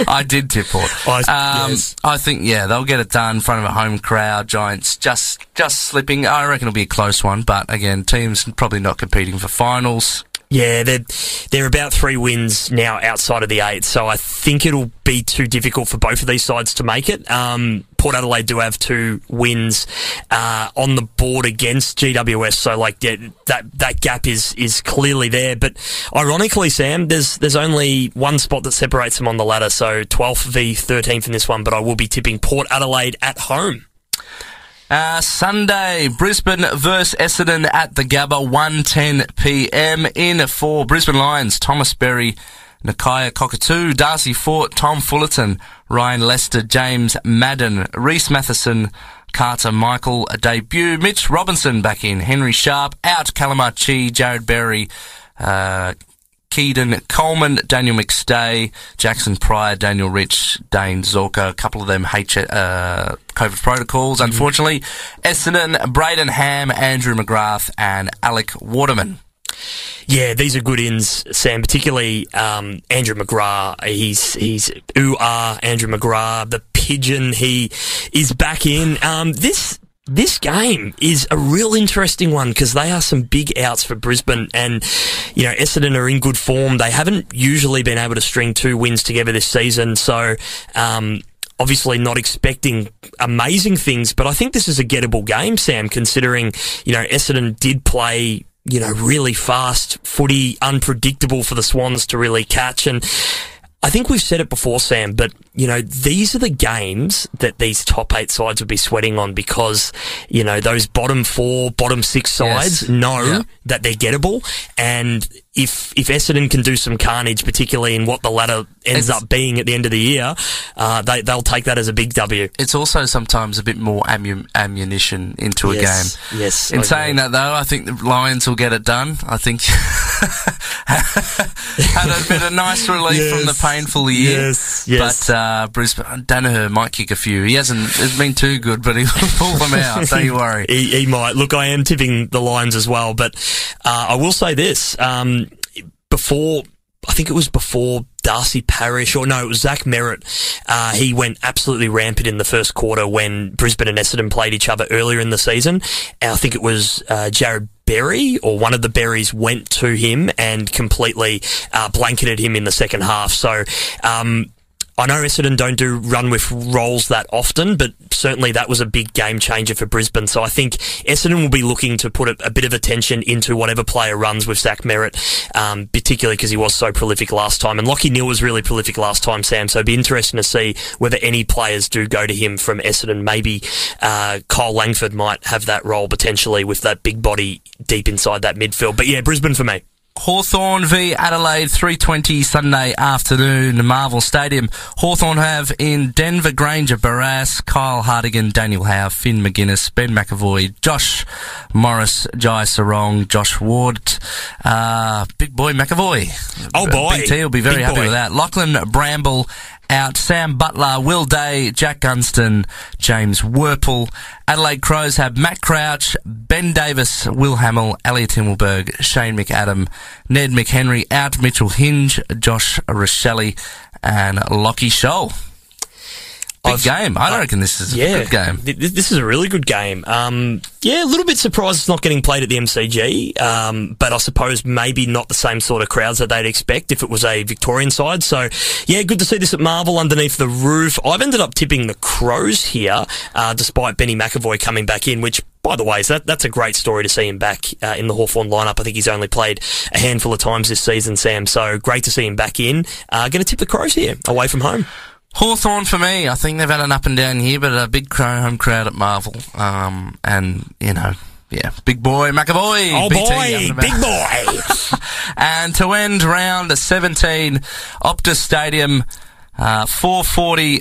I did tip Port. I, um, yes. I think yeah, they'll get it done in front of a home crowd. Giants just just slipping. I reckon it'll be a close one, but again, teams probably not competing for finals. Yeah, they're, they're about three wins now outside of the eight, so I think it'll be too difficult for both of these sides to make it. Um, Port Adelaide do have two wins uh, on the board against GWS, so like yeah, that that gap is is clearly there. But ironically, Sam, there's there's only one spot that separates them on the ladder, so 12th v 13th in this one. But I will be tipping Port Adelaide at home. Uh, Sunday, Brisbane versus Essendon at the Gabba, 1.10 p.m. in for Brisbane Lions, Thomas Berry, Nakia Cockatoo, Darcy Fort, Tom Fullerton, Ryan Lester, James Madden, Rhys Mathieson, Carter Michael, a debut, Mitch Robinson back in, Henry Sharp, out, Calamar Chi, Jared Berry, uh, Keidean Coleman, Daniel McStay, Jackson Pryor, Daniel Rich, Dane Zorko, a couple of them H- uh, COVID protocols, mm-hmm. unfortunately. Essendon, Brayden Ham, Andrew McGrath, and Alec Waterman. Yeah, these are good ins, Sam. Particularly um, Andrew McGrath. He's he's ooh ah Andrew McGrath, the pigeon. He is back in. Um, this this game is a real interesting one because they are some big outs for Brisbane and, you know, Essendon are in good form. They haven't usually been able to string two wins together this season. So, um, obviously not expecting amazing things, but I think this is a gettable game, Sam, considering, you know, Essendon did play you know, really fast footy, unpredictable for the Swans to really catch. And I think we've said it before, Sam, but you know, these are the games that these top eight sides would be sweating on because, you know, those bottom four, bottom six sides yes. know yeah. that they're gettable. And if, if Essendon can do some carnage, particularly in what the ladder ends it's, up being at the end of the year, uh, they, they'll take that as a big W. It's also sometimes a bit more ammu- ammunition into yes. a game. Yes. In saying that though, I think the Lions will get it done. I think had a bit of nice relief yes. from the painful year. Yes. Yes. But, uh, Brisbane, Daniher might kick a few. He hasn't, it's been too good, but he'll pull them out. Don't you worry. he, he, might. Look, I am tipping the Lions as well, but, uh, I will say this, um, before, I think it was before Darcy Parish, or no, it was Zach Merrett. Uh, he went absolutely rampant in the first quarter when Brisbane and Essendon played each other earlier in the season. I think it was uh, Jared Berry or one of the Berries went to him and completely uh, blanketed him in the second half. So um, I know Essendon don't do run with rolls that often, but certainly that was a big game changer for Brisbane. So I think Essendon will be looking to put a, a bit of attention into whatever player runs with Zach Merrett, um, particularly because he was so prolific last time. And Lachie Neale was really prolific last time, Sam. So it'd be interesting to see whether any players do go to him from Essendon. Maybe uh, Kyle Langford might have that role potentially with that big body deep inside that midfield. But yeah, Brisbane for me. Hawthorn v Adelaide, 3.20 Sunday afternoon, Marvel Stadium. Hawthorn have in Denver Grainger, Barrass, Kyle Hartigan, Daniel Howe, Finn Maginness, Ben McAvoy, Josh Morris, Jai Serong, Josh Ward, uh, big boy McAvoy. Oh boy. BT will be very big happy boy. with that. Lachlan Bramble out Sam Butler, Will Day, Jack Gunston, James Worpel. Adelaide Crows have Matt Crouch, Ben Davis, Will Hamill, Elliot Himmelberg, Shane McAdam, Ned McHenry out, Mitchell Hinge, Josh Rachele, and Lockie Sholl. Big game. I've- game. I reckon this is a Yeah, good game. Th- This is a really good game. Um, yeah, a little bit surprised it's not getting played at the MCG, um, but I suppose maybe not the same sort of crowds that they'd expect if it was a Victorian side. So, yeah, good to see this at Marvel underneath the roof. I've ended up tipping the Crows here, uh, despite Benny McAvoy coming back in, which by the way, so that, that's a great story to see him back uh, in the Hawthorn lineup. I think he's only played a handful of times this season, Sam. So great to see him back in. Uh, going to tip the Crows here, away from home. Hawthorn for me. I think they've had an up and down year, but a big crow home crowd at Marvel. Um, and, you know, yeah, big boy McAvoy. Oh BT, boy, up and about. big boy. And to end round 17, Optus Stadium, uh, 440,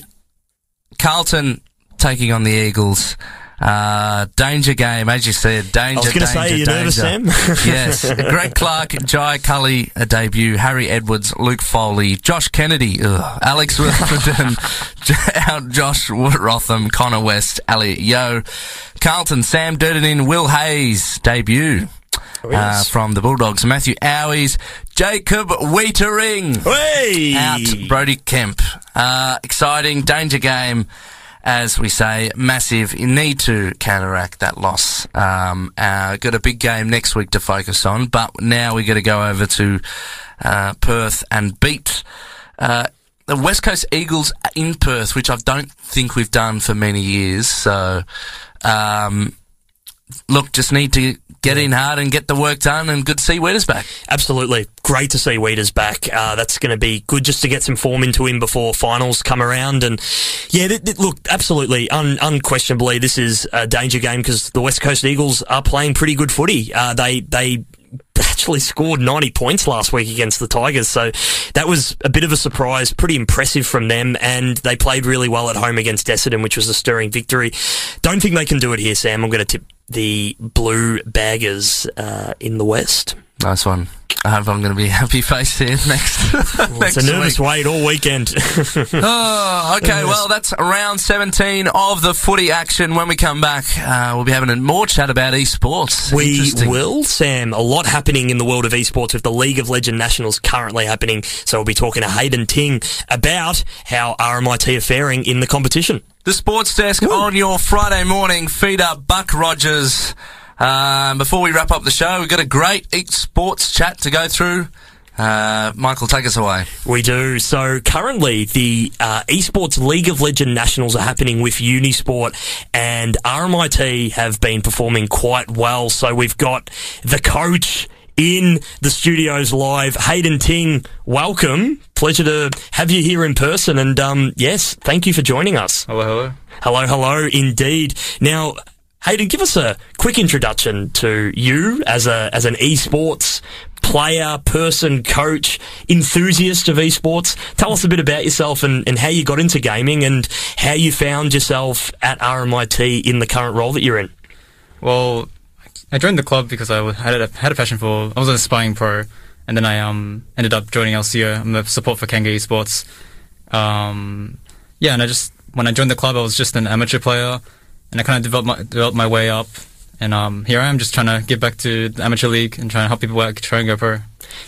Carlton taking on the Eagles. Uh, danger game, as you said. Danger, I was going to say, you nervous, Sam? yes. Greg Clark, Jai Culley, a debut. Harry Edwards, Luke Foley, Josh Kennedy, ugh, Alex Witherden, J- Josh Rotham, Connor West, Elliot Yeo, Carlton, Sam Durdin, Will Hayes, debut. Oh, yes. Uh, from the Bulldogs, Matthew Owies, Jacob Weitering Hey! out, Brody Kemp. Uh, exciting, danger game, as we say, massive. You need to counteract that loss. Um, uh, got a big game next week to focus on, but now we got to go over to uh, Perth and beat. Uh, the West Coast Eagles in Perth, which I don't think we've done for many years. So, um, look, just need to get in hard and get the work done, and good to see Weeders back. Absolutely. Great to see Weeders back. Uh, that's going to be good just to get some form into him before finals come around. And yeah, th- th- look, absolutely, un- unquestionably, this is a danger game because the West Coast Eagles are playing pretty good footy. Uh, they, they, actually scored 90 points last week against the Tigers. So that was a bit of a surprise, pretty impressive from them. And they played really well at home against Essendon, which was a stirring victory. Don't think they can do it here, Sam. I'm going to tip the Blue Baggers uh, in the West. Nice one. I hope I'm going to be happy faced here next. next It's a nervous week. wait all weekend. Oh, okay. Well, that's round 17 of the footy action. When we come back, uh, we'll be having a more chat about esports. we will, Sam. A lot happening in the world of esports with the League of Legend Nationals currently happening. So we'll be talking to Hayden Ting about how RMIT are faring in the competition. The sports desk on your Friday morning. Feed up Buck Rogers. Um, before we wrap up the show, we've got a great esports chat to go through. Uh, Michael, take us away. We do. So currently, the uh, esports League of Legend Nationals are happening with Unisport, and RMIT have been performing quite well. So we've got the coach in the studios live, Hayden Ting. Welcome. Pleasure to have you here in person. And um, yes, thank you for joining us. Hello, hello. Hello, hello, indeed. Now, Hayden, give us a quick introduction to you as a as an esports player, person, coach, enthusiast of esports. Tell us a bit about yourself and, and how you got into gaming and how you found yourself at RMIT in the current role that you're in. Well, I joined the club because I had a, had a passion for. I was an aspiring pro, and then I um ended up joining LCO. I'm the support for Kanga Esports. Um, yeah, and I just when I joined the club, I was just an amateur player, and I kind of developed my developed my way up. And um, here I am, just trying to get back to the amateur league and trying to help people out, try and go pro.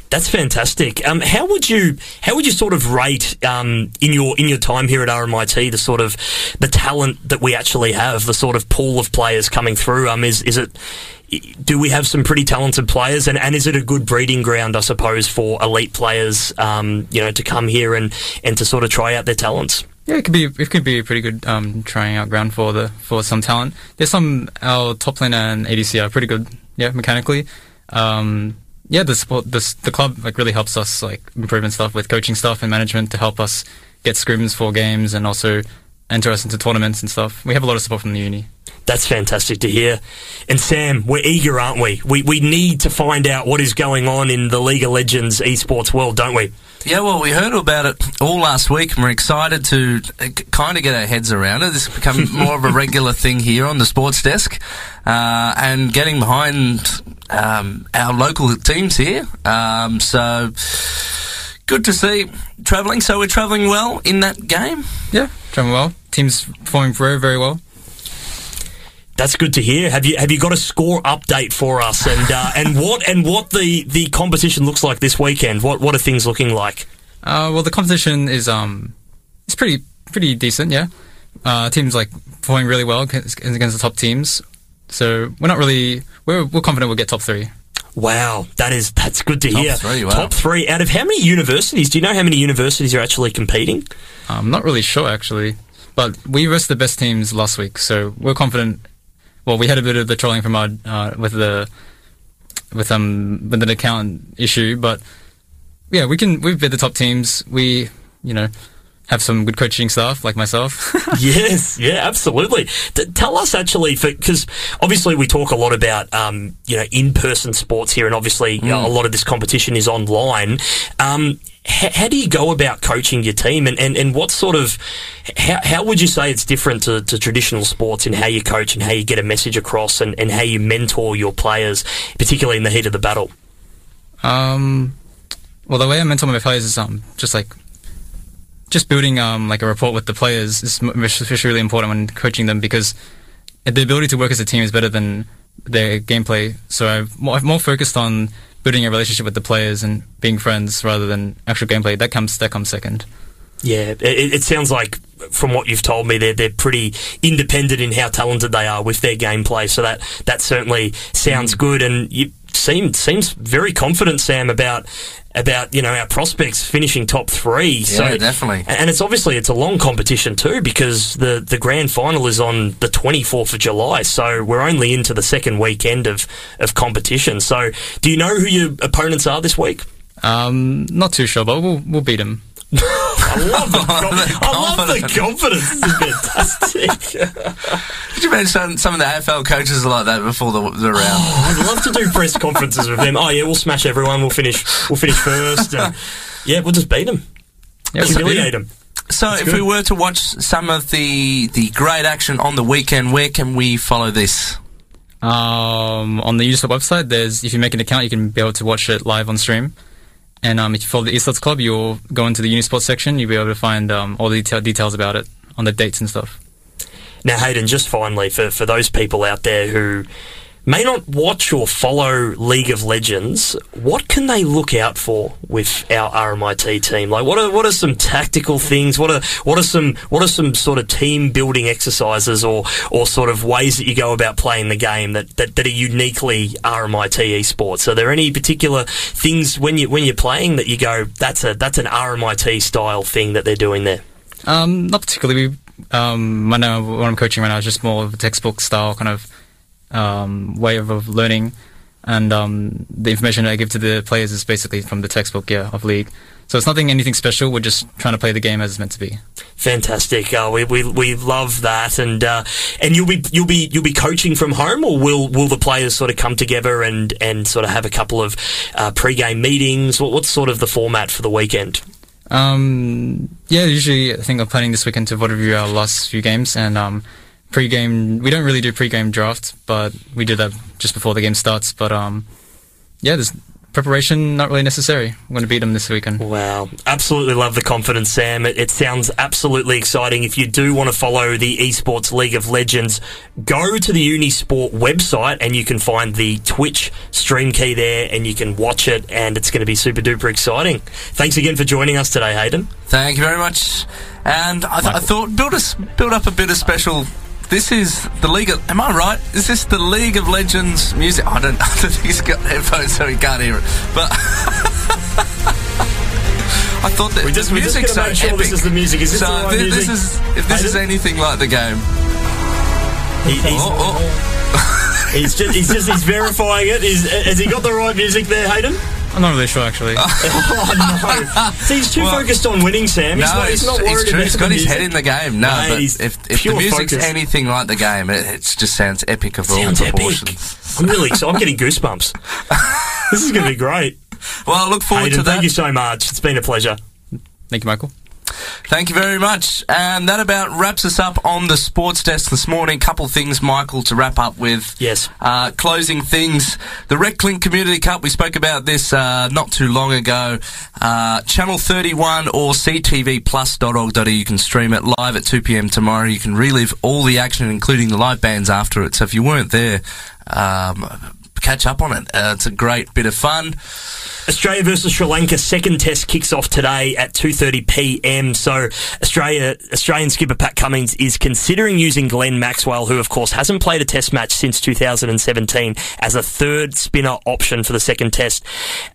That's fantastic. Um, how would you how would you sort of rate um, in your in your time here at RMIT the sort of the talent that we actually have, the sort of pool of players coming through? Um, is is it do we have some pretty talented players, and, and is it a good breeding ground, I suppose, for elite players, um, you know, to come here and, and to sort of try out their talents? Yeah, it could be it could be a pretty good um, trying out ground for the for some talent. There's some our top laner and ADC are pretty good. Yeah, mechanically. Um, yeah, the support the the club like really helps us like improve and stuff with coaching stuff and management to help us get scrims for games and also enter us into tournaments and stuff. We have a lot of support from the uni. That's fantastic to hear. And Sam, we're eager, aren't we? We we need to find out what is going on in the League of Legends esports world, don't we? Yeah, well, we heard about it all last week, and we're excited to kind of get our heads around it. This has become more of a regular thing here on the sports desk, uh, and getting behind um, our local teams here. Um, so good to see travelling. So we're travelling well in that game. Yeah, traveling well. Team's performing very very well. That's good to hear. Have you have you got a score update for us and uh, and what and what the, the competition looks like this weekend? What what are things looking like? Uh, well, the competition is um, it's pretty pretty decent. Yeah, uh, teams like performing really well against, against the top teams. So we're not really we're we're confident we'll get top three. Wow, that is that's good to Top hear. three, wow. Top three out of how many universities? Do you know how many universities are actually competing? I'm not really sure actually, but we versed the best teams last week, so we're confident. Well, we had a bit of the trolling from our uh, with the with um with an account issue, but yeah, we can we've beat the top teams. We you know have some good coaching staff like myself. yes, yeah, absolutely. T- tell us actually, because obviously we talk a lot about um, you know in-person sports here, and obviously you know, a lot of this competition is online. Um, h- how do you go about coaching your team, and, and, and what sort of how, how would you say it's different to, to traditional sports in how you coach and how you get a message across, and, and how you mentor your players, particularly in the heat of the battle? Um, well, the way I mentor my players is um just like just building um like a rapport with the players is is really important when coaching them because the ability to work as a team is better than their gameplay. So I've more, I'm more focused on building a relationship with the players and being friends rather than actual gameplay. That comes that comes second. Yeah, it, it sounds like from what you've told me, they're they're pretty independent in how talented they are with their gameplay. So that that certainly sounds good, and you seem seems very confident, Sam, about about you know our prospects finishing top three. so Yeah, definitely. and it's obviously it's a long competition too because the the grand final is on the 24th of July. So we're only into the second weekend of of competition. So do you know who your opponents are this week? Um, not too sure, but we'll we'll beat them. I love the, com- I love the confidence. This is fantastic. Could you imagine some of the AFL coaches are like that before the, the round? I'd love to do press conferences with them. Oh yeah, we'll smash everyone. We'll finish. We'll finish first. And yeah, we'll just beat them. Yeah, we'll beat 'em. Humiliate them. So, if we were to watch some of the the great action on the weekend, where can we follow this? Um, on the Unisport website, there's if you make an account, you can be able to watch it live on stream. And um, if you follow the Esports Club, you'll go into the Unisport section. You'll be able to find um, all the detail- details about it on the dates and stuff. Now, Hayden, just finally, for, for those people out there who may not watch or follow League of Legends, what can they look out for with our RMIT team? Like, what are what are some tactical things? What are what are some what are some sort of team building exercises or or sort of ways that you go about playing the game that, that, that are uniquely RMIT esports? Are there any particular things when you when you're playing that you go that's a that's an RMIT style thing that they're doing there? Um, not particularly. We, um, I, when I'm coaching right now, is just more of a textbook style kind of um, way of, of learning, and um, the information I give to the players is basically from the textbook, yeah, of League. So it's nothing anything special. We're just trying to play the game as it's meant to be. Fantastic. Uh, we, we we love that, and uh, and you'll be you'll be you'll be coaching from home, or will will the players sort of come together and and sort of have a couple of uh, pre-game meetings? What, what's sort of the format for the weekend? Um, yeah, usually I think I'm planning this weekend to review our last few games and um, pre-game. We don't really do pre-game draft, but we do that just before the game starts. But um, yeah, there's preparation not really necessary. I'm going to beat them this weekend. Wow, absolutely love the confidence, Sam. It, it sounds absolutely exciting. If you do want to follow the Esports League of Legends, go to the Unisport website and you can find the Twitch stream key there and you can watch it and it's going to be super duper exciting. Thanks again for joining us today, Hayden. Thank you very much. And I, th- I thought build us build up a bit of special. This is the League of. Am I right? Is this the League of Legends music? I don't. I don't think he's got headphones, so he can't hear it. But I thought that We just- the music's so make sure epic. this is the music. Is this so the right thi- music? this is if this is anything like the game. He, he's, Oh, oh. he's just he's just he's verifying it. Is, has he got the right music there, Hayden? I'm not really sure actually. Oh no! See, he's too Well, focused on winning, Sam. He's no, not, he's it's, not it's worried true. about He's the got his music. head in the game. No, Mate, but if, if the music's focus. anything like the game, it, it just sounds epic of all Sounds epic. proportions. I'm really excited. I'm getting goosebumps. this is going to be great. Well, I look forward Hayden, to that. thank you so much. It's been a pleasure. Thank you, Michael. Thank you very much. And that about wraps us up on the sports desk this morning. Couple things, Michael, to wrap up with. Yes. Uh, closing things. The RecLink Community Cup, we spoke about this uh, not too long ago. Uh, Channel 31 or ctvplus.org.au. You can stream it live at 2pm tomorrow. You can relive all the action, including the live bands after it. So if you weren't there, um, catch up on it. Uh, it's a great bit of fun. Australia versus Sri Lanka second test kicks off today at 2:30 p.m. So Australia Australian skipper Pat Cummins is considering using Glenn Maxwell, who of course hasn't played a test match since 2017, as a third spinner option for the second test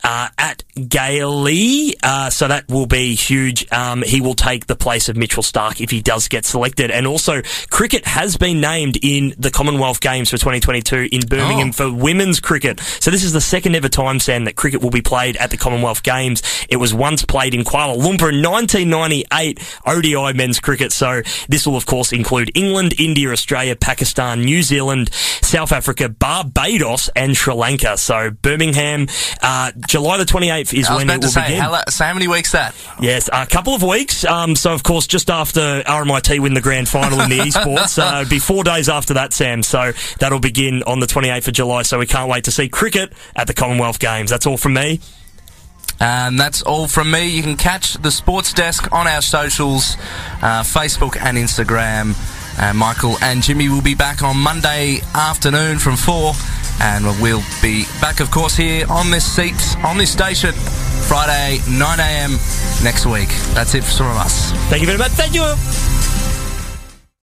uh, at Galle. Uh, so that will be huge. Um, he will take the place of Mitchell Starc if he does get selected. And also, cricket has been named in the Commonwealth Games for 2022 in Birmingham Oh. for women's cricket. So this is the second ever time, Sam, that cricket will be played at the Commonwealth Games. It was once played in Kuala Lumpur in 1998 ODI men's cricket. So this will, of course, include England, India, Australia, Pakistan, New Zealand, South Africa, Barbados, and Sri Lanka. So Birmingham, uh, July the 28th is when it will say, begin. how, so how many weeks that? Yes, a couple of weeks. Um, so, of course, just after RMIT win the grand final in the esports, uh, it'll be four days after that, Sam. So that'll begin on the 28th of July. So we can't wait to see cricket at the Commonwealth Games. That's all from me. And that's all from me. You can catch the Sports Desk on our socials, uh, Facebook and Instagram. Uh, Michael and Jimmy will be back on Monday afternoon from 4. And we'll be back, of course, here on this seat, on this station, Friday, 9am next week. That's it from us. Thank you very much. Thank you.